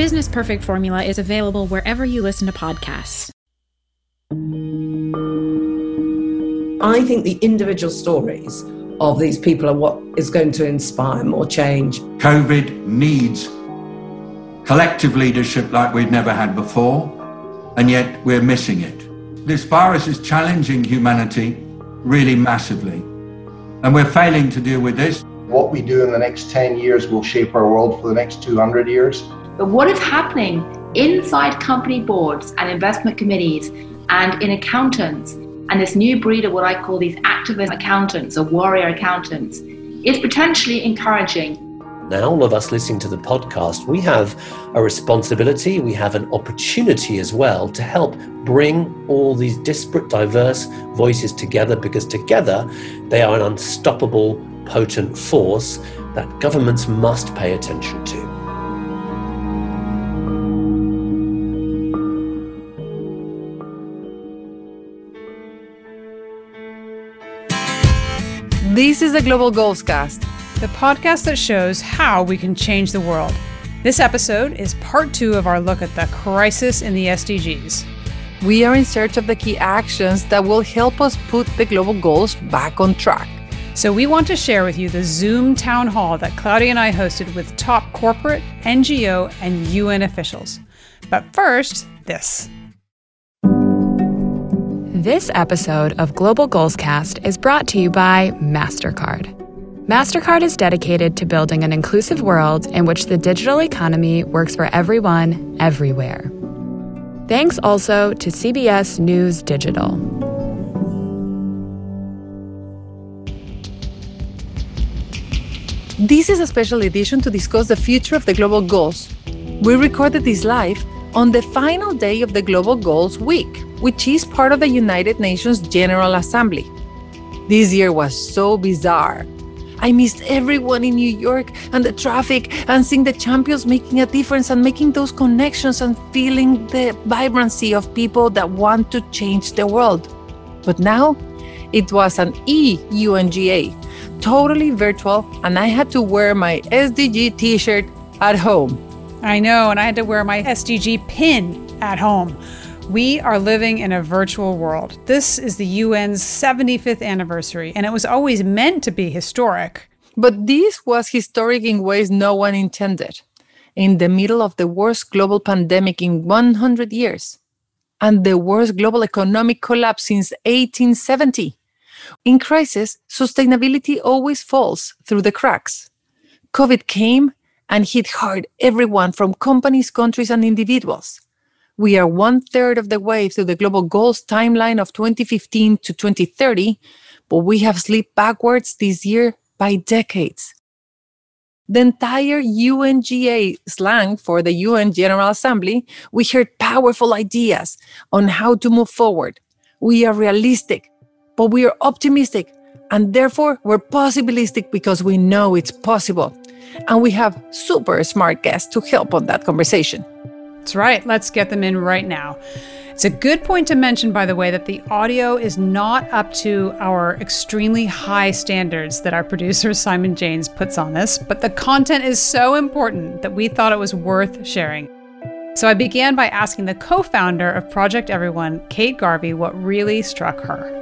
Business Perfect Formula is available wherever you listen to podcasts. I think the individual stories of these people are what is going to inspire more change. COVID needs collective leadership like we've never had before, and yet we're missing it. This virus is challenging humanity really massively, and we're failing to deal with this. What we do in the next 10 years will shape our world for the next 200 years. But what is happening inside company boards and investment committees and in accountants and this new breed of what I call these activist accountants or warrior accountants is potentially encouraging. Now, all of us listening to the podcast, we have a responsibility, we have an opportunity as well to help bring all these disparate, diverse voices together because together they are an unstoppable, potent force that governments must pay attention to. This is the Global Goals Cast, the podcast that shows how we can change the world. This episode is part two of our look at the crisis in the SDGs. We are in search of the key actions that will help us put the global goals back on track. So, we want to share with you the Zoom town hall that Claudia and I hosted with top corporate, NGO, and UN officials. But first, this. This episode of Global Goals Cast is brought to you by MasterCard. MasterCard is dedicated to building an inclusive world in which the digital economy works for everyone, everywhere. Thanks also to CBS News Digital. This is a special edition to discuss the future of the global goals. We recorded this live on the final day of the Global Goals Week, which is part of the United Nations General Assembly. This year was so bizarre. I missed everyone in New York and the traffic and seeing the champions making a difference and making those connections and feeling the vibrancy of people that want to change the world. But now it was an e UNGA, totally virtual, and I had to wear my SDG t shirt at home. I know, and I had to wear my SDG pin at home. We are living in a virtual world. This is the UN's 75th anniversary, and it was always meant to be historic. But this was historic in ways no one intended. In the middle of the worst global pandemic in 100 years, and the worst global economic collapse since 1870. In crisis, sustainability always falls through the cracks. COVID came and hit hard everyone from companies, countries, and individuals. We are one third of the way through the global goals timeline of 2015 to 2030, but we have slipped backwards this year by decades. The entire UNGA slang for the UN General Assembly, we heard powerful ideas on how to move forward. We are realistic, but we are optimistic, and therefore we're possibilistic because we know it's possible. And we have super smart guests to help on that conversation. That's right. Let's get them in right now. It's a good point to mention, by the way, that the audio is not up to our extremely high standards that our producer Simon Janes puts on this, but the content is so important that we thought it was worth sharing. So I began by asking the co founder of Project Everyone, Kate Garvey, what really struck her.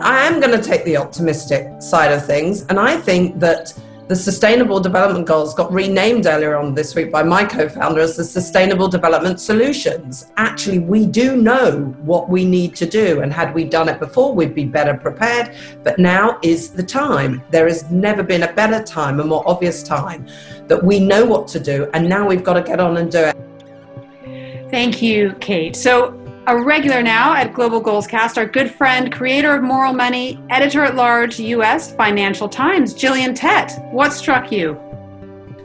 I am going to take the optimistic side of things, and I think that the Sustainable Development Goals got renamed earlier on this week by my co founder as the Sustainable Development Solutions. Actually, we do know what we need to do, and had we done it before, we'd be better prepared. But now is the time. There has never been a better time, a more obvious time that we know what to do, and now we've got to get on and do it. Thank you, Kate. So, a regular now at Global Goals Cast, our good friend, creator of Moral Money, editor at large, US Financial Times, Gillian Tett. What struck you?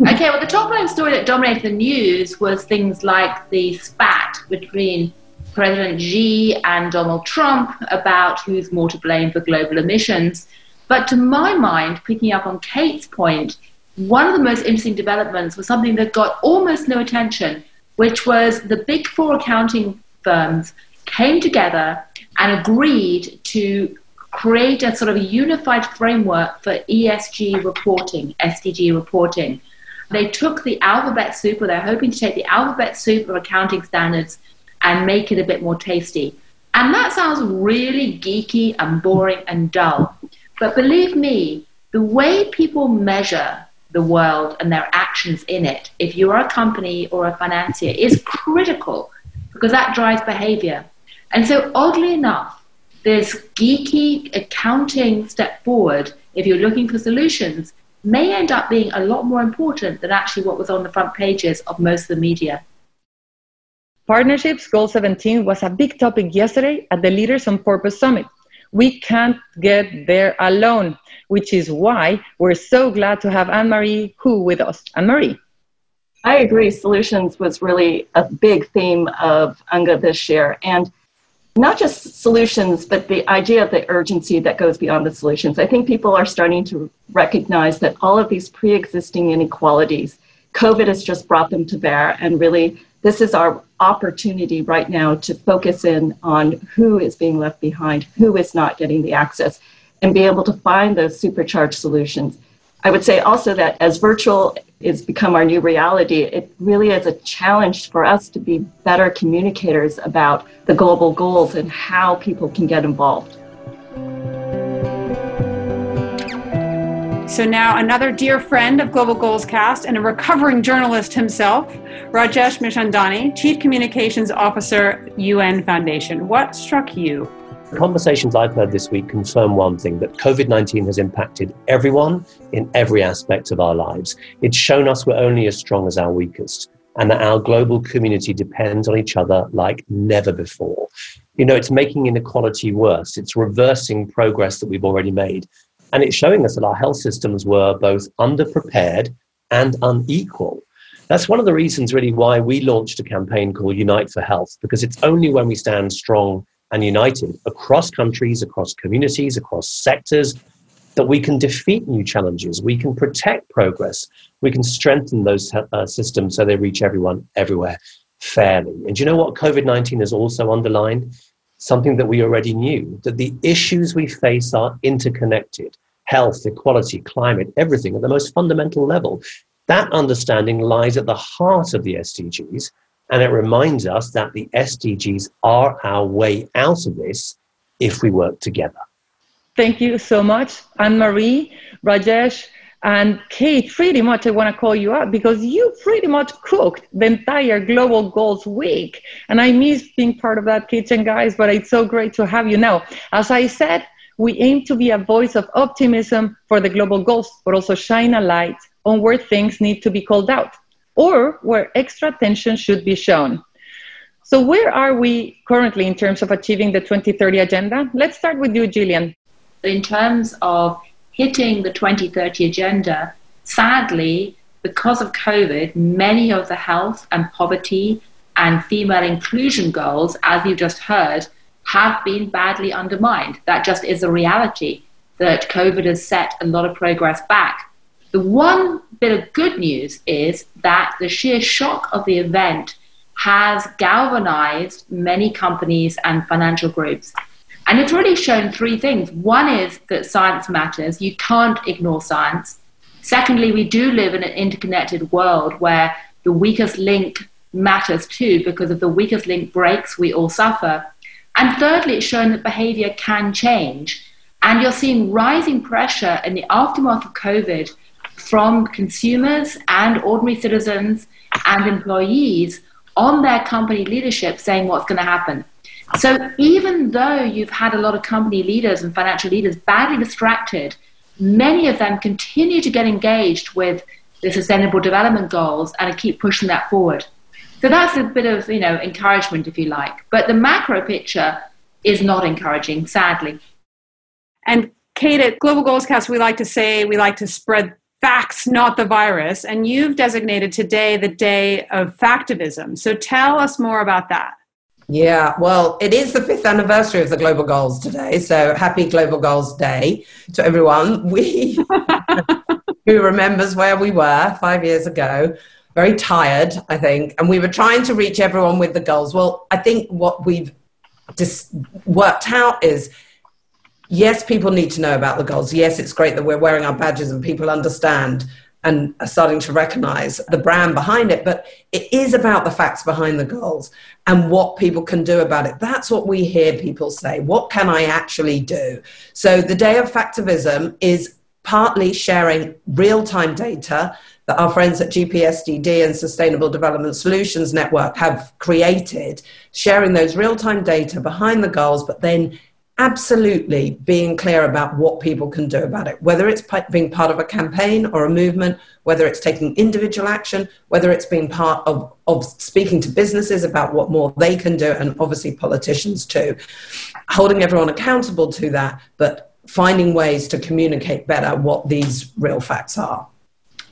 Okay, well, the top line story that dominated the news was things like the spat between President Xi and Donald Trump about who's more to blame for global emissions. But to my mind, picking up on Kate's point, one of the most interesting developments was something that got almost no attention, which was the big four accounting firms came together and agreed to create a sort of a unified framework for ESG reporting, SDG reporting. They took the alphabet soup, or they're hoping to take the alphabet soup of accounting standards and make it a bit more tasty. And that sounds really geeky and boring and dull. But believe me, the way people measure the world and their actions in it, if you're a company or a financier, is critical because that drives behavior. And so, oddly enough, this geeky accounting step forward, if you're looking for solutions, may end up being a lot more important than actually what was on the front pages of most of the media. Partnerships Goal 17 was a big topic yesterday at the Leaders on Purpose Summit. We can't get there alone, which is why we're so glad to have Annemarie Hou with us. Annemarie. I agree. Solutions was really a big theme of UNGA this year. And not just solutions, but the idea of the urgency that goes beyond the solutions. I think people are starting to recognize that all of these pre existing inequalities, COVID has just brought them to bear. And really, this is our opportunity right now to focus in on who is being left behind, who is not getting the access, and be able to find those supercharged solutions. I would say also that as virtual is become our new reality, it really is a challenge for us to be better communicators about the global goals and how people can get involved. So now another dear friend of Global Goals Cast and a recovering journalist himself, Rajesh Mirchandani, Chief Communications Officer, UN Foundation. What struck you? Conversations I've heard this week confirm one thing that COVID 19 has impacted everyone in every aspect of our lives. It's shown us we're only as strong as our weakest and that our global community depends on each other like never before. You know, it's making inequality worse, it's reversing progress that we've already made. And it's showing us that our health systems were both underprepared and unequal. That's one of the reasons, really, why we launched a campaign called Unite for Health, because it's only when we stand strong and united across countries, across communities, across sectors, that we can defeat new challenges, we can protect progress, we can strengthen those uh, systems so they reach everyone everywhere fairly. And you know what COVID 19 has also underlined? Something that we already knew that the issues we face are interconnected health, equality, climate, everything at the most fundamental level. That understanding lies at the heart of the SDGs and it reminds us that the SDGs are our way out of this if we work together. Thank you so much, Annemarie, Rajesh, and Kate. Pretty much, I want to call you out because you pretty much cooked the entire Global Goals Week. And I miss being part of that kitchen, guys, but it's so great to have you now. As I said, we aim to be a voice of optimism for the global goals, but also shine a light on where things need to be called out or where extra attention should be shown. So, where are we currently in terms of achieving the 2030 agenda? Let's start with you, Gillian. In terms of hitting the 2030 agenda, sadly, because of COVID, many of the health and poverty and female inclusion goals, as you just heard, have been badly undermined. That just is a reality that COVID has set a lot of progress back. The one bit of good news is that the sheer shock of the event has galvanized many companies and financial groups. And it's really shown three things. One is that science matters. You can't ignore science. Secondly, we do live in an interconnected world where the weakest link matters too, because if the weakest link breaks, we all suffer. And thirdly, it's shown that behavior can change. And you're seeing rising pressure in the aftermath of COVID from consumers and ordinary citizens and employees on their company leadership saying what's going to happen. So even though you've had a lot of company leaders and financial leaders badly distracted, many of them continue to get engaged with the sustainable development goals and keep pushing that forward. So that's a bit of, you know, encouragement if you like. But the macro picture is not encouraging, sadly. And Kate, at Global Goals Cast, we like to say we like to spread facts, not the virus. And you've designated today the day of factivism. So tell us more about that. Yeah, well, it is the fifth anniversary of the Global Goals today. So happy Global Goals Day to everyone. We who remembers where we were five years ago. Very tired, I think. And we were trying to reach everyone with the goals. Well, I think what we've just worked out is yes, people need to know about the goals. Yes, it's great that we're wearing our badges and people understand and are starting to recognize the brand behind it, but it is about the facts behind the goals and what people can do about it. That's what we hear people say. What can I actually do? So the day of factivism is partly sharing real time data that our friends at GPSDD and Sustainable Development Solutions Network have created, sharing those real time data behind the goals, but then absolutely being clear about what people can do about it, whether it's being part of a campaign or a movement, whether it's taking individual action, whether it's being part of, of speaking to businesses about what more they can do, and obviously politicians too. Holding everyone accountable to that, but finding ways to communicate better what these real facts are.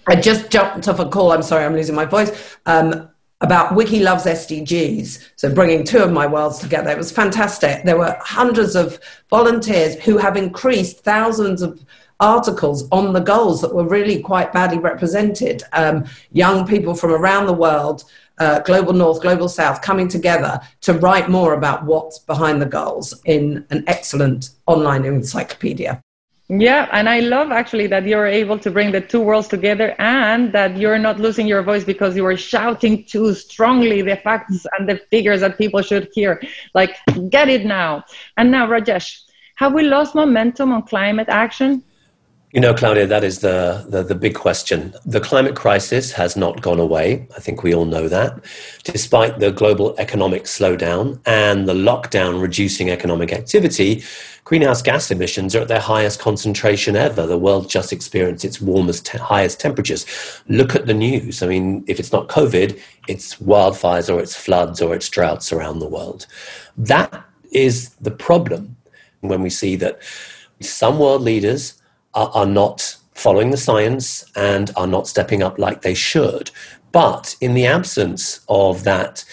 I just jumped off a call. I'm sorry, I'm losing my voice. Um, about Wiki Loves SDGs, so bringing two of my worlds together. It was fantastic. There were hundreds of volunteers who have increased thousands of articles on the goals that were really quite badly represented. Um, young people from around the world, uh, global north, global south, coming together to write more about what's behind the goals in an excellent online encyclopedia. Yeah, and I love actually that you're able to bring the two worlds together and that you're not losing your voice because you are shouting too strongly the facts and the figures that people should hear. Like, get it now. And now, Rajesh, have we lost momentum on climate action? You know, Claudia, that is the, the, the, big question. The climate crisis has not gone away. I think we all know that. Despite the global economic slowdown and the lockdown reducing economic activity, greenhouse gas emissions are at their highest concentration ever. The world just experienced its warmest, te- highest temperatures. Look at the news. I mean, if it's not COVID, it's wildfires or it's floods or it's droughts around the world. That is the problem when we see that some world leaders are, are not following the science and are not stepping up like they should. But in the absence of that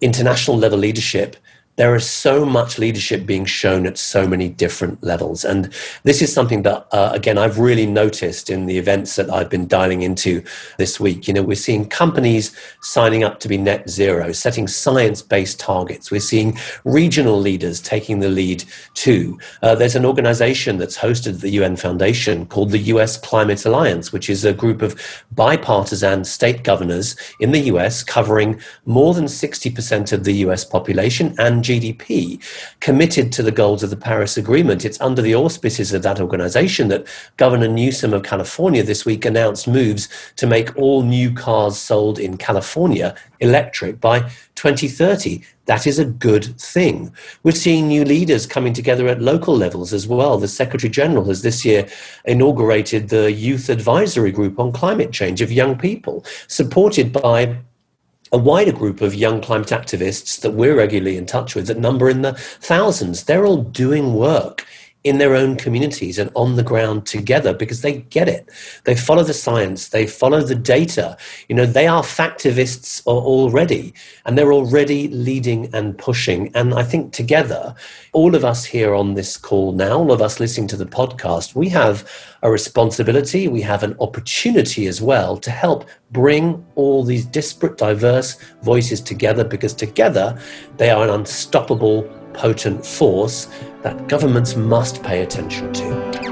international level leadership, there is so much leadership being shown at so many different levels. And this is something that, uh, again, I've really noticed in the events that I've been dialing into this week. You know, we're seeing companies signing up to be net zero, setting science based targets. We're seeing regional leaders taking the lead too. Uh, there's an organization that's hosted the UN Foundation called the US Climate Alliance, which is a group of bipartisan state governors in the US covering more than 60% of the US population and GDP, committed to the goals of the Paris Agreement. It's under the auspices of that organization that Governor Newsom of California this week announced moves to make all new cars sold in California electric by 2030. That is a good thing. We're seeing new leaders coming together at local levels as well. The Secretary General has this year inaugurated the Youth Advisory Group on Climate Change of young people, supported by a wider group of young climate activists that we're regularly in touch with that number in the thousands. They're all doing work in their own communities and on the ground together because they get it. They follow the science, they follow the data. You know, they are factivists already, and they're already leading and pushing. And I think together, all of us here on this call now, all of us listening to the podcast, we have a responsibility, we have an opportunity as well to help bring all these disparate, diverse voices together because together they are an unstoppable, potent force that governments must pay attention to.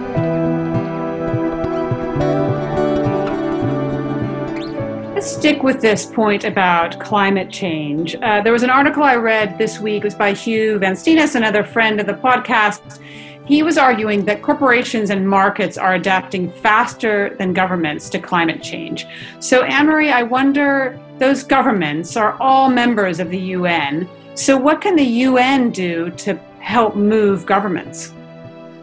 Let's stick with this point about climate change. Uh, there was an article I read this week, it was by Huw Van Steenis, another friend of the podcast. He was arguing that corporations and markets are adapting faster than governments to climate change. So, Annemarie, I wonder those governments are all members of the UN. So, what can the UN do to help move governments?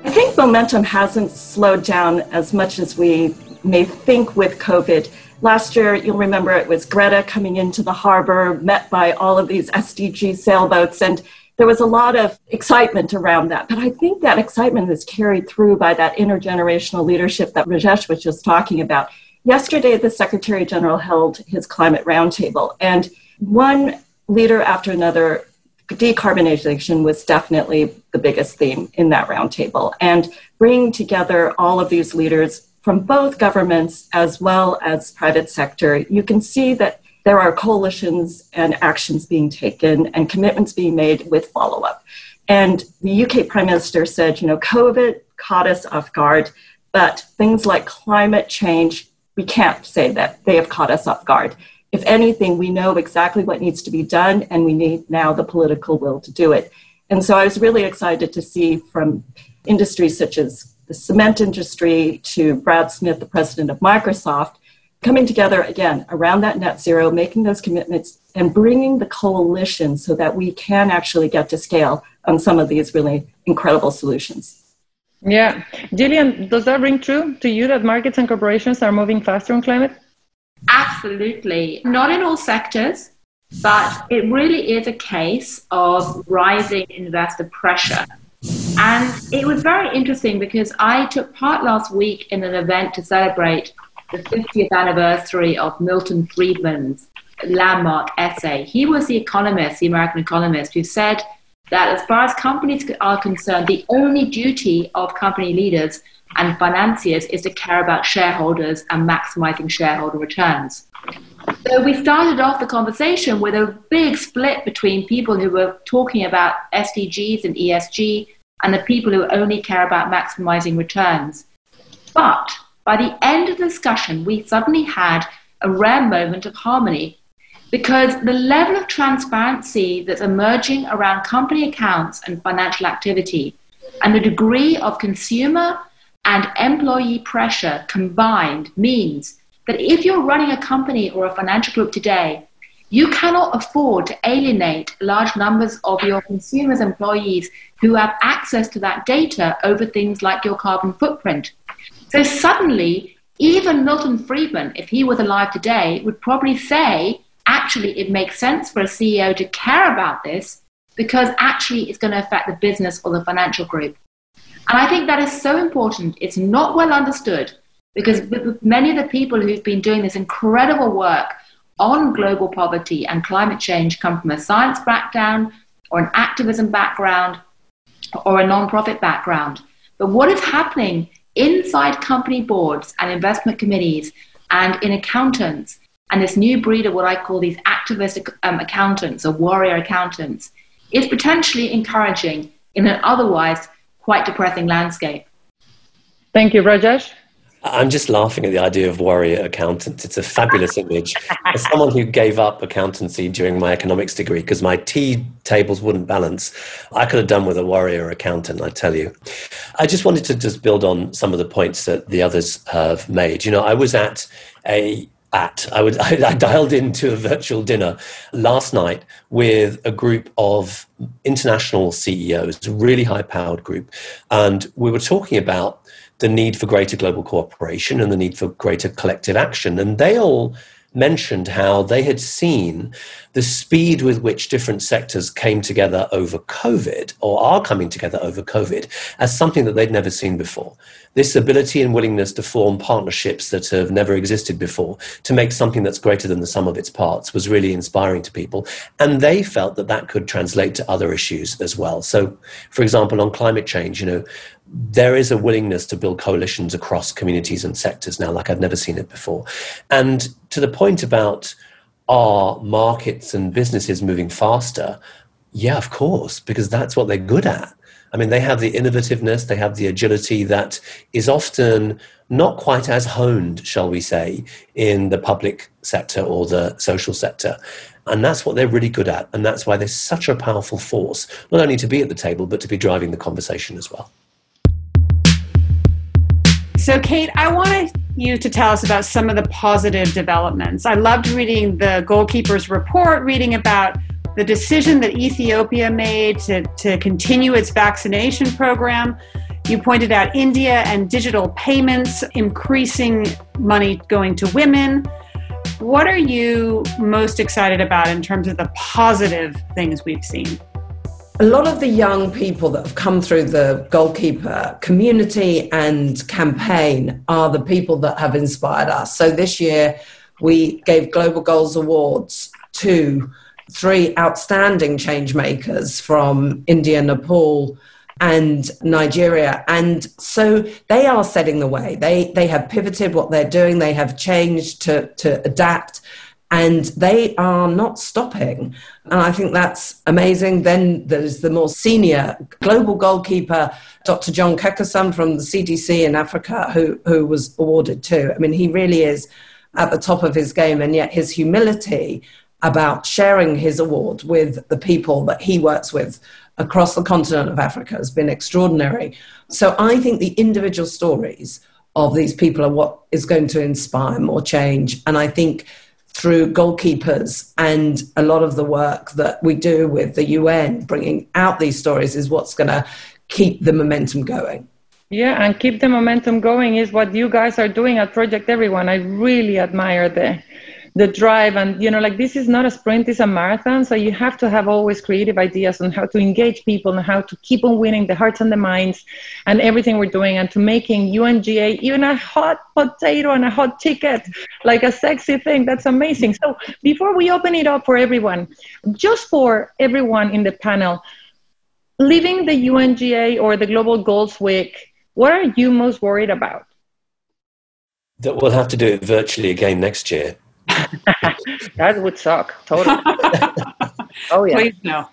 I think momentum hasn't slowed down as much as we may think with COVID. Last year, you'll remember it was Greta coming into the harbor, met by all of these SDG sailboats, and there was a lot of excitement around that. But I think that excitement is carried through by that intergenerational leadership that Rajesh was just talking about. Yesterday, the Secretary General held his climate roundtable, and one leader after another decarbonization was definitely the biggest theme in that roundtable. And bringing together all of these leaders from both governments as well as private sector, you can see that there are coalitions and actions being taken and commitments being made with follow up. And the UK Prime Minister said, you know, COVID caught us off guard, but things like climate change, we can't say that they have caught us off guard if anything, we know exactly what needs to be done, and we need now the political will to do it. And so I was really excited to see from industries such as the cement industry to Brad Smith, the president of Microsoft, coming together again around that net zero, making those commitments, and bringing the coalition so that we can actually get to scale on some of these really incredible solutions. Yeah. Gillian, does that ring true to you that markets and corporations are moving faster on climate? Absolutely. Not in all sectors, but it really is a case of rising investor pressure. And it was very interesting because I took part last week in an event to celebrate the 50th anniversary of Milton Friedman's landmark essay. He was the economist, the American economist, who said that as far as companies are concerned, the only duty of company leaders and financiers is to care about shareholders and maximizing shareholder returns. So we started off the conversation with a big split between people who were talking about SDGs and ESG and the people who only care about maximizing returns. But by the end of the discussion, we suddenly had a rare moment of harmony because the level of transparency that's emerging around company accounts and financial activity and the degree of consumer and employee pressure combined means that if you're running a company or a financial group today, you cannot afford to alienate large numbers of your consumers' employees who have access to that data over things like your carbon footprint. So suddenly, even Milton Friedman, if he was alive today, would probably say, actually, it makes sense for a CEO to care about this because actually it's going to affect the business or the financial group. And I think that is so important. It's not well understood because many of the people who've been doing this incredible work on global poverty and climate change come from a science background or an activism background or a nonprofit background. But what is happening inside company boards and investment committees and in accountants and this new breed of what I call these activist um, accountants or warrior accountants is potentially encouraging in an otherwise quite depressing landscape. Thank you, Rajesh. I'm just laughing at the idea of warrior accountant. It's a fabulous image. As someone who gave up accountancy during my economics degree because my tea tables wouldn't balance, I could have done with a warrior accountant, I tell you. I just wanted to just build on some of the points that the others have made. You know, I was at a at. I, would, I, I dialed into a virtual dinner last night with a group of international CEOs, a really high powered group. And we were talking about the need for greater global cooperation and the need for greater collective action. And they all mentioned how they had seen the speed with which different sectors came together over COVID or are coming together over COVID as something that they'd never seen before. This ability and willingness to form partnerships that have never existed before to make something that's greater than the sum of its parts was really inspiring to people. And they felt that that could translate to other issues as well. So, for example, on climate change, you know, there is a willingness to build coalitions across communities and sectors now, like I've never seen it before. And to the point about are markets and businesses moving faster? Yeah, of course, because that's what they're good at. I mean, they have the innovativeness, they have the agility that is often not quite as honed, shall we say, in the public sector or the social sector. And that's what they're really good at. And that's why they're such a powerful force, not only to be at the table, but to be driving the conversation as well. So, Kate, I want you to tell us about some of the positive developments. I loved reading the Goalkeepers report, reading about the decision that Ethiopia made to, to continue its vaccination program. You pointed out India and digital payments, increasing money going to women. What are you most excited about in terms of the positive things we've seen? A lot of the young people that have come through the goalkeeper community and campaign are the people that have inspired us. So this year we gave Global Goals Awards to three outstanding change makers from India, Nepal, and Nigeria. And so they are setting the way. They they have pivoted what they're doing, they have changed to, to adapt and they are not stopping. And I think that's amazing. Then there's the more senior global goalkeeper, Dr. John Nkengasong from the CDC in Africa, who, who was awarded too. I mean, he really is at the top of his game, and yet his humility about sharing his award with the people that he works with across the continent of Africa has been extraordinary. So I think the individual stories of these people are what is going to inspire more change. And I think through goalkeepers and a lot of the work that we do with the UN, bringing out these stories is what's going to keep the momentum going. Yeah, and keep the momentum going is what you guys are doing at Project Everyone. I really admire the the drive and you know like this is not a sprint it's a marathon. So you have to have always creative ideas on how to engage people and how to keep on winning the hearts and the minds and everything we're doing and to making unga even a hot potato and a hot ticket like a sexy thing. That's amazing. So before we open it up for everyone just for everyone in the panel leaving the unga or the global goals week what are you most worried about? That we'll have to do it virtually again next year that would suck. Totally. oh yeah. Please no.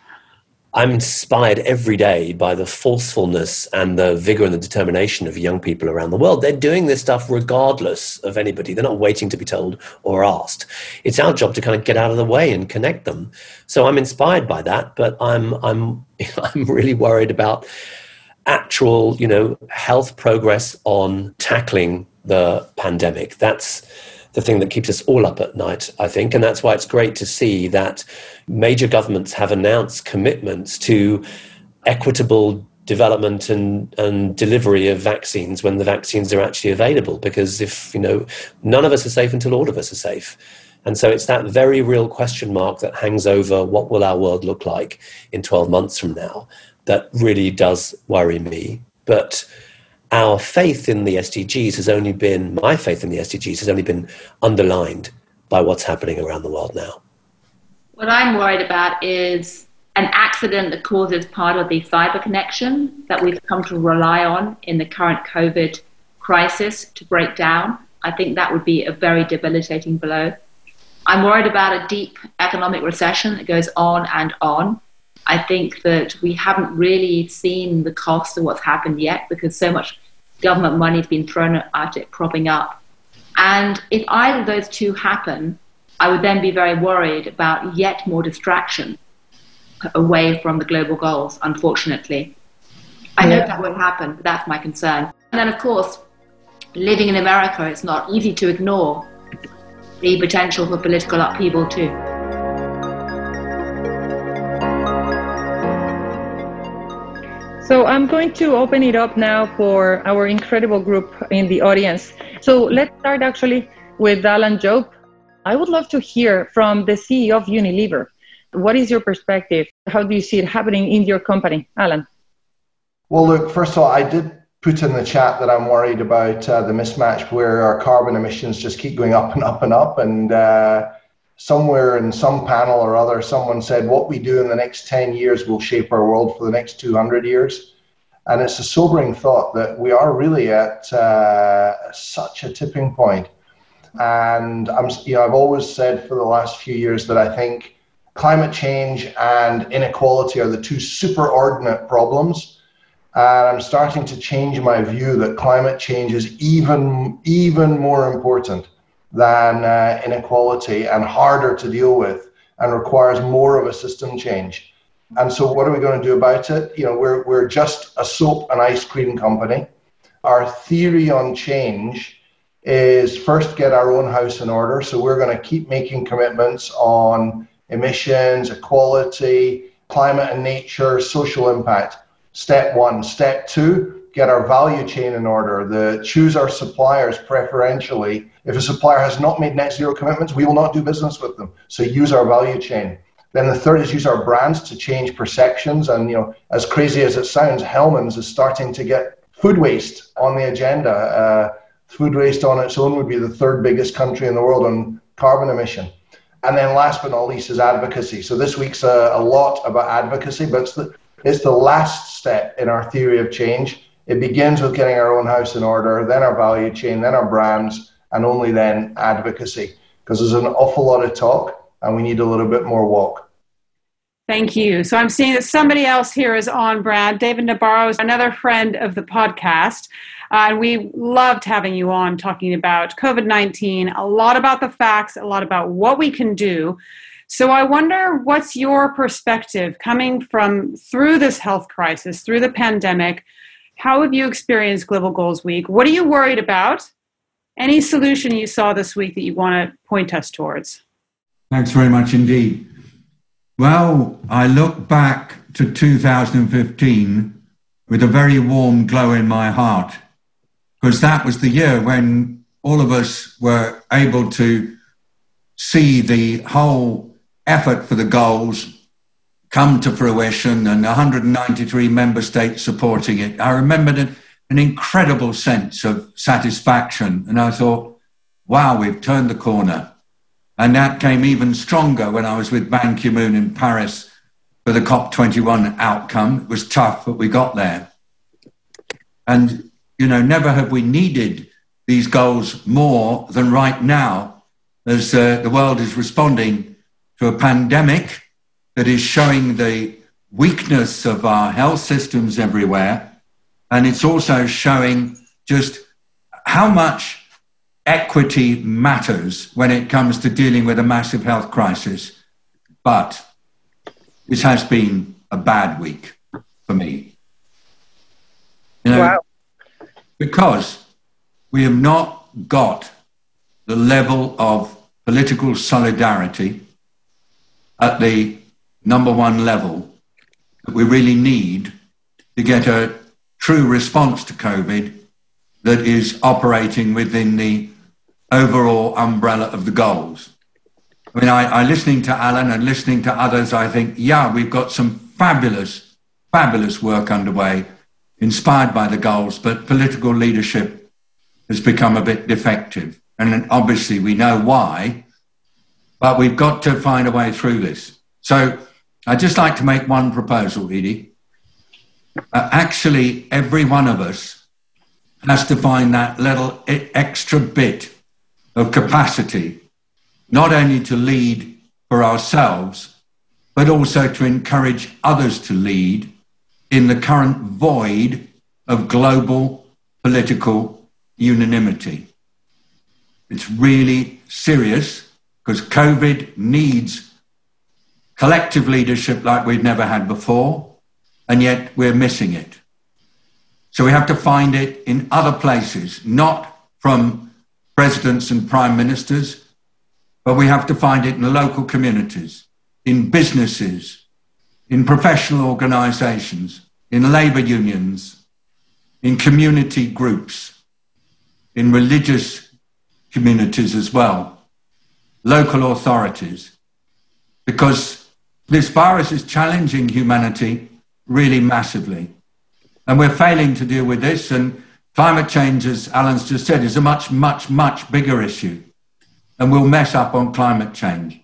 I'm inspired every day by the forcefulness and the vigor and the determination of young people around the world. They're doing this stuff regardless of anybody. They're not waiting to be told or asked. It's our job to kind of get out of the way and connect them. So I'm inspired by that, but I'm I'm I'm really worried about actual, you know, health progress on tackling the pandemic. That's the thing that keeps us all up at night, I think. And that's why it's great to see that major governments have announced commitments to equitable development and, and delivery of vaccines when the vaccines are actually available. Because if, you know, none of us are safe until all of us are safe. And so it's that very real question mark that hangs over what will our world look like in 12 months from now that really does worry me. But our faith in the SDGs has only been, my faith in the SDGs has only been underlined by what's happening around the world now. What I'm worried about is an accident that causes part of the fiber connection that we've come to rely on in the current COVID crisis to break down. I think that would be a very debilitating blow. I'm worried about a deep economic recession that goes on and on. I think that we haven't really seen the cost of what's happened yet because so much government money has been thrown at it, propping up. And if either of those two happen, I would then be very worried about yet more distraction away from the global goals, unfortunately. I know that won't happen, but that's my concern. And then, of course, living in America, it's not easy to ignore the potential for political upheaval, too. So I'm going to open it up now for our incredible group in the audience. So let's start actually with Alan Jope. I would love to hear from the CEO of Unilever. What is your perspective? How do you see it happening in your company, Alan? Well, look, first of all, I did put in the chat that I'm worried about uh, the mismatch where our carbon emissions just keep going up and up and up. And uh, somewhere in some panel or other, someone said what we do in the next 10 years will shape our world for the next 200 years. And it's a sobering thought that we are really at uh, such a tipping point. And I'm, you know, I've always said for the last few years that I think climate change and inequality are the two superordinate problems. And I'm starting to change my view that climate change is even, even more important than uh, inequality and harder to deal with and requires more of a system change. And so, what are we going to do about it? You know, we're, we're just a soap and ice cream company. Our theory on change is first get our own house in order. So, we're going to keep making commitments on emissions, equality, climate and nature, social impact. Step one. Step two, get our value chain in order. The choose our suppliers preferentially. If a supplier has not made net zero commitments, we will not do business with them. So use our value chain. Then the third is use our brands to change perceptions. And you know, as crazy as it sounds, Hellmann's is starting to get food waste on the agenda. Uh, food waste on its own would be the third biggest country in the world on carbon emission. And then last but not least is advocacy. So this week's a, a lot about advocacy, but it's the, it's the last step in our theory of change. It begins with getting our own house in order, then our value chain, then our brands, and only then advocacy. Because there's an awful lot of talk and we need a little bit more walk. Thank you. So I'm seeing that somebody else here is on, Brad. David Nabarro is another friend of the podcast. Uh, and we loved having you on talking about COVID 19, a lot about the facts, a lot about what we can do. So I wonder what's your perspective coming from through this health crisis, through the pandemic? How have you experienced Global Goals Week? What are you worried about? Any solution you saw this week that you want to point us towards? Thanks very much indeed. Well, I look back to 2015 with a very warm glow in my heart because that was the year when all of us were able to see the whole effort for the goals come to fruition and 193 member states supporting it. I remembered an, an incredible sense of satisfaction. And I thought, wow, we've turned the corner. And that came even stronger when I was with Ban Ki moon in Paris for the COP21 outcome. It was tough, but we got there. And, you know, never have we needed these goals more than right now as uh, the world is responding to a pandemic that is showing the weakness of our health systems everywhere. And it's also showing just how much equity matters when it comes to dealing with a massive health crisis. But this has been a bad week for me. You know, wow. Because we have not got the level of political solidarity at the number one level that we really need to get a true response to COVID that is operating within the overall umbrella of the goals. I mean, I, I listening to Alan and listening to others, I think, yeah, we've got some fabulous, fabulous work underway, inspired by the goals, but political leadership has become a bit defective. And obviously, we know why, but we've got to find a way through this. So, I'd just like to make one proposal, Edie. Uh, actually, every one of us has to find that little extra bit of capacity, not only to lead for ourselves, but also to encourage others to lead in the current void of global political unanimity. It's really serious because COVID needs collective leadership like we've never had before, and yet we're missing it. So we have to find it in other places, not from presidents and prime ministers, but we have to find it in local communities, in businesses, in professional organizations, in labor unions, in community groups, in religious communities as well. local authorities, because this virus is challenging humanity really massively. And we're failing to deal with this. And climate change, as Alan's just said, is a much, much, much bigger issue. And we'll mess up on climate change.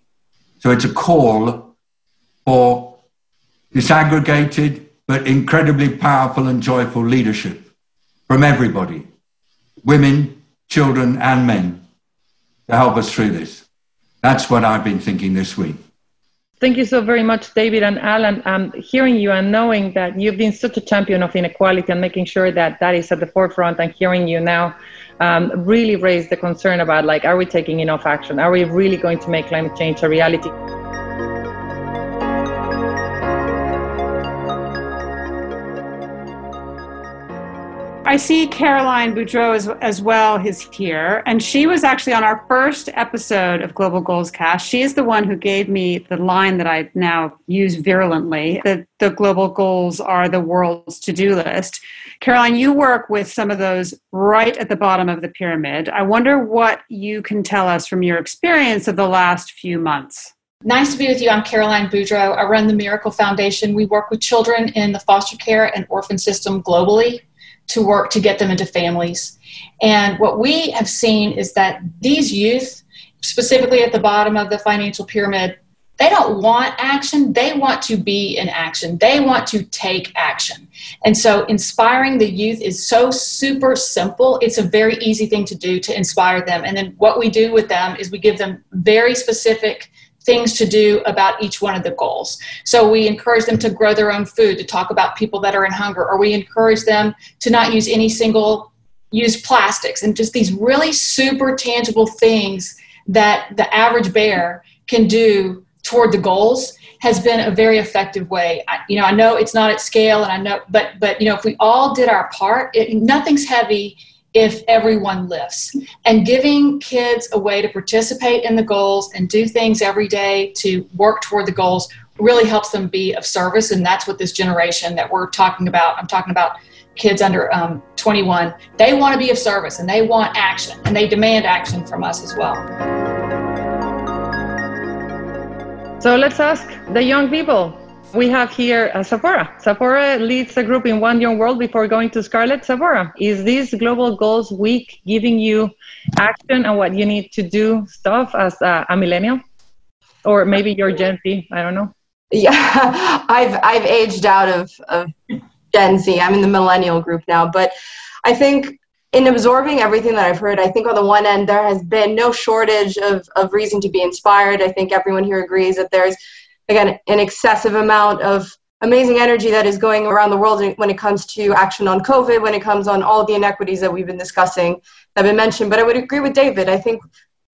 So it's a call for disaggregated but incredibly powerful and joyful leadership from everybody women, children, and men to help us through this. That's what I've been thinking this week. Thank you so very much, David and Alan. Um, hearing you and knowing that you've been such a champion of inequality and making sure that that is at the forefront and hearing you now um, really raised the concern about like, are we taking enough action? Are we really going to make climate change a reality? I see Caroline Boudreaux as, as well is here, and she was actually on our first episode of Global GoalsCast. She is the one who gave me the line that I now use virulently that the global goals are the world's to do list. Caroline, you work with some of those right at the bottom of the pyramid. I wonder what you can tell us from your experience of the last few months. Nice to be with you. I'm Caroline Boudreaux. I run the Miracle Foundation. We work with children in the foster care and orphan system globally to work to get them into families. And what we have seen is that these youth, specifically at the bottom of the financial pyramid, they don't want action. They want to be in action. They want to take action. And so, inspiring the youth is so super simple. It's a very easy thing to do to inspire them. And then, what we do with them is we give them very specific things to do about each one of the goals. So we encourage them to grow their own food, to talk about people that are in hunger, or we encourage them to not use any single use plastics and just these really super tangible things that the average bear can do toward the goals has been a very effective way. I, you know, I know it's not at scale and I know, but, but, you know, if we all did our part, it, nothing's heavy if everyone lifts. And giving kids a way to participate in the goals and do things every day to work toward the goals really helps them be of service. And that's what this generation that we're talking about i'm talking about kids under um, 21 they want to be of service and they want action and they demand action from us as well. So let's ask the young people we have here uh, Sephora. Sephora leads a group in One Young World before going to Scarlet. Sephora, is this Global Goals Week giving you action and what you need to do stuff as a, a millennial? Or maybe you're Gen Z, I don't know. Yeah, I've, I've aged out of, of Gen Z. I'm in the millennial group now. But I think in absorbing everything that I've heard, I think on the one end, there has been no shortage of, of reason to be inspired. I think everyone here agrees that there's again an excessive amount of amazing energy that is going around the world when it comes to action on COVID, when it comes on all the inequities that we've been discussing that have been mentioned. But I would agree with David. I think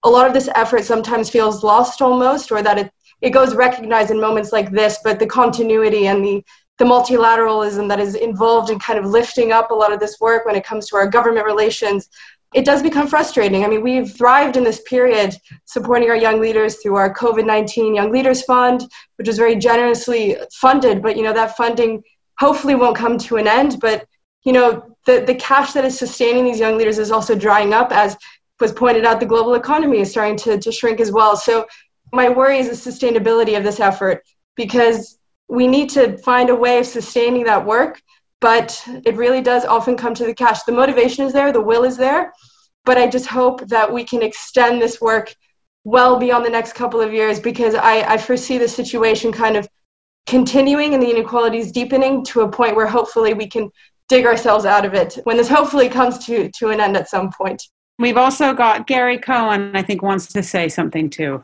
a lot of this effort sometimes feels lost almost, or that it, it goes recognized in moments like this, but the continuity and the the multilateralism that is involved in kind of lifting up a lot of this work when it comes to our government relations it does become frustrating. I mean, we've thrived in this period supporting our young leaders through our COVID 19 Young Leaders Fund, which was very generously funded. But, you know, that funding hopefully won't come to an end. But, you know, the, the cash that is sustaining these young leaders is also drying up, as was pointed out, the global economy is starting to, to shrink as well. So, my worry is the sustainability of this effort because we need to find a way of sustaining that work but it really does often come to the cash. The motivation is there, the will is there, but I just hope that we can extend this work well beyond the next couple of years because I, I foresee the situation kind of continuing and the inequalities deepening to a point where hopefully we can dig ourselves out of it when this hopefully comes to, to an end at some point. We've also got Gary Cohen, I think, wants to say something too.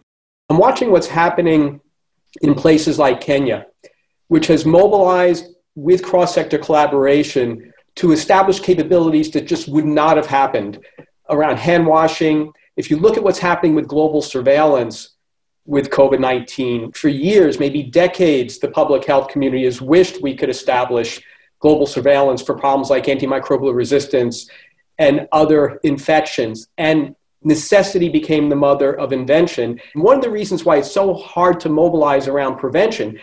I'm watching what's happening in places like Kenya, which has mobilized with cross sector collaboration to establish capabilities that just would not have happened around hand washing. If you look at what's happening with global surveillance with COVID 19, for years, maybe decades, the public health community has wished we could establish global surveillance for problems like antimicrobial resistance and other infections. And necessity became the mother of invention. And one of the reasons why it's so hard to mobilize around prevention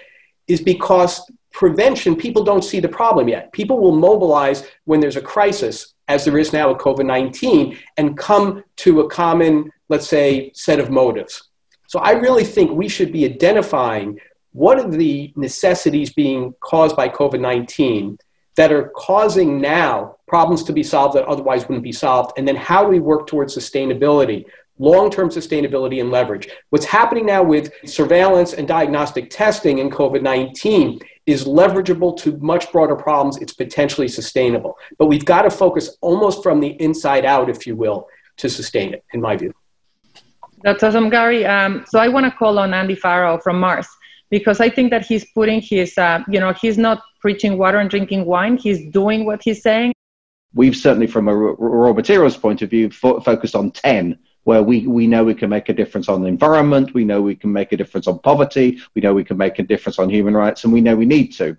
is because prevention, people don't see the problem yet. People will mobilize when there's a crisis, as there is now with COVID 19, and come to a common, let's say, set of motives. So I really think we should be identifying what are the necessities being caused by COVID 19 that are causing now problems to be solved that otherwise wouldn't be solved? And then how do we work towards sustainability, long term sustainability and leverage? What's happening now with surveillance and diagnostic testing in COVID 19 is leverageable to much broader problems. It's potentially sustainable. But we've got to focus almost from the inside out, if you will, to sustain it, in my view. That's awesome, Gary. Um, so I want to call on Andy Pharoah from Mars because I think that he's putting his, uh, you know, he's not preaching water and drinking wine. He's doing what he's saying. We've certainly, from a raw materials point of view, fo- focused on 10 where we, we know we can make a difference on the environment, we know we can make a difference on poverty, we know we can make a difference on human rights, and we know we need to.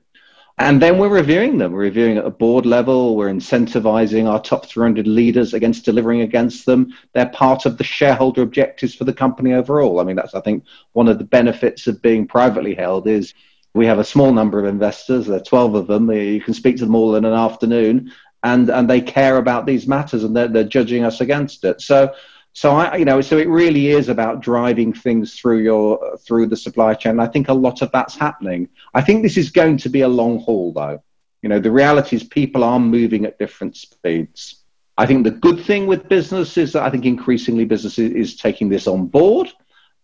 And then we're reviewing them. We're reviewing at a board level. We're incentivizing our top 300 leaders against delivering against them. They're part of the shareholder objectives for the company overall. I mean, that's, I think, one of the benefits of being privately held is we have a small number of investors. There are 12 of them. You can speak to them all in an afternoon, and, and they care about these matters and they're, they're judging us against it. So so I, you know, so it really is about driving things through your through the supply chain. I think a lot of that's happening. I think this is going to be a long haul, though. You know, the reality is people are moving at different speeds. I think the good thing with business is that I think increasingly business is, is taking this on board,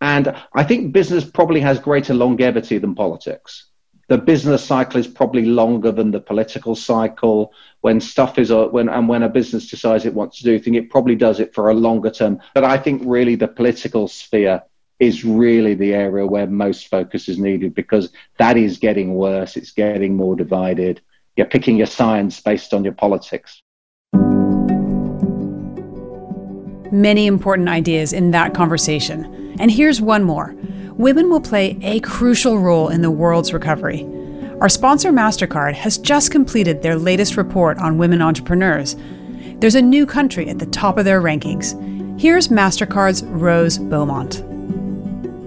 and I think business probably has greater longevity than politics the business cycle is probably longer than the political cycle. When stuff is uh, when and when a business decides it wants to do thing, it probably does it for a longer term. But I think really the political sphere is really the area where most focus is needed because that is getting worse. It's getting more divided. You're picking your science based on your politics. Many important ideas in that conversation. And here's one more women will play a crucial role in the world's recovery. Our sponsor, MasterCard, has just completed their latest report on women entrepreneurs. There's a new country at the top of their rankings. Here's MasterCard's Rose Beaumont.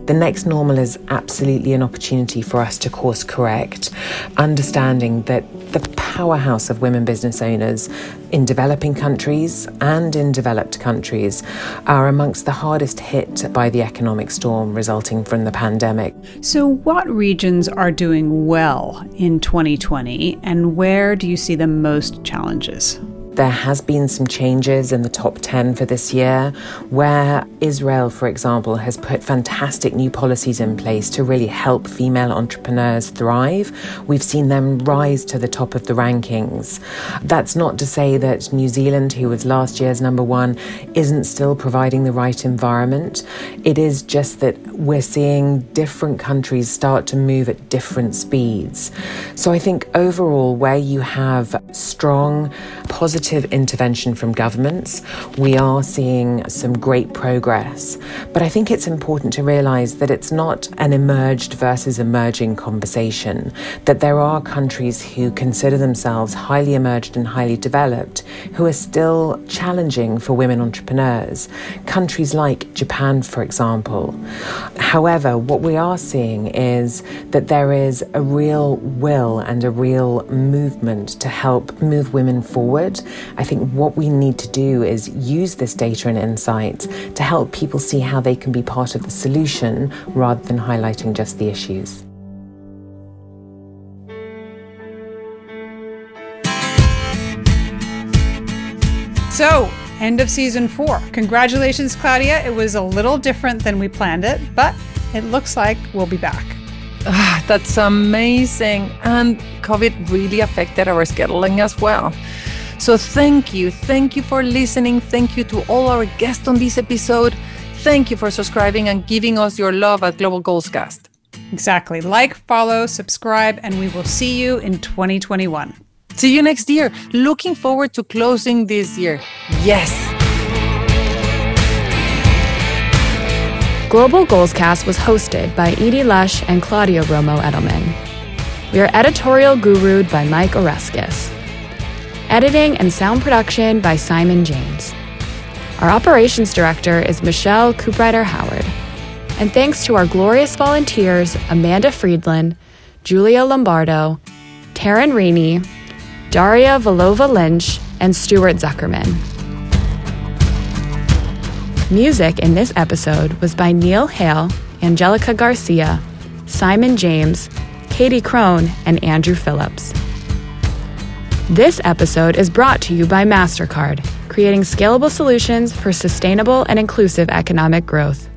The next normal is absolutely an opportunity for us to course correct, understanding that the powerhouse of women business owners in developing countries and in developed countries are amongst the hardest hit by the economic storm resulting from the pandemic. So, what regions are doing well in 2020, and where do you see the most challenges? There has been some changes in the top 10 for this year, where Israel, for example, has put fantastic new policies in place to really help female entrepreneurs thrive. We've seen them rise to the top of the rankings. That's not to say that New Zealand, who was last year's number one, isn't still providing the right environment. It is just that we're seeing different countries start to move at different speeds. So I think overall, where you have strong, positive intervention from governments. We are seeing some great progress. But I think it's important to realize that it's not an emerged versus emerging conversation, that there are countries who consider themselves highly emerged and highly developed who are still challenging for women entrepreneurs. Countries like Japan, for example. However, what we are seeing is that there is a real will and a real movement to help move women forward I think what we need to do is use this data and insights to help people see how they can be part of the solution rather than highlighting just the issues. So, end of season four. Congratulations, Claudia. It was a little different than we planned it, but it looks like we'll be back. Ah, that's amazing. And COVID really affected our scheduling as well. So thank you. Thank you for listening. Thank you to all our guests on this episode. Thank you for subscribing and giving us your love at Global GoalsCast. Exactly. Like, follow, subscribe, and we will see you in 2021. See you next year. Looking forward to closing this year. Yes. Global GoalsCast was hosted by Edie Lush and Claudia Romo Edelman. We are editorial gurued by Mike Oreskes. Editing and sound production by Simon James. Our operations director is Michelle Cooprider Howard. And thanks to our glorious volunteers Amanda Friedland, Julia Lombardo, Taryn Rainey, Daria Volova Lynch, and Stuart Zuckerman. Music in this episode was by Neil Hale Angelica Garcia, Simon James, Katie Crone, and Andrew Phillips. This episode is brought to you by MasterCard, creating scalable solutions for sustainable and inclusive economic growth.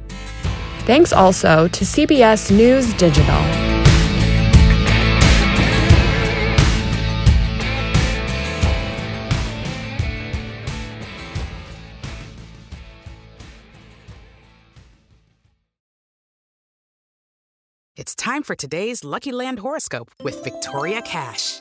Thanks also to CBS News Digital. It's time for today's Lucky Land horoscope with Victoria Cash.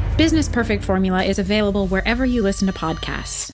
Business Perfect Formula is available wherever you listen to podcasts.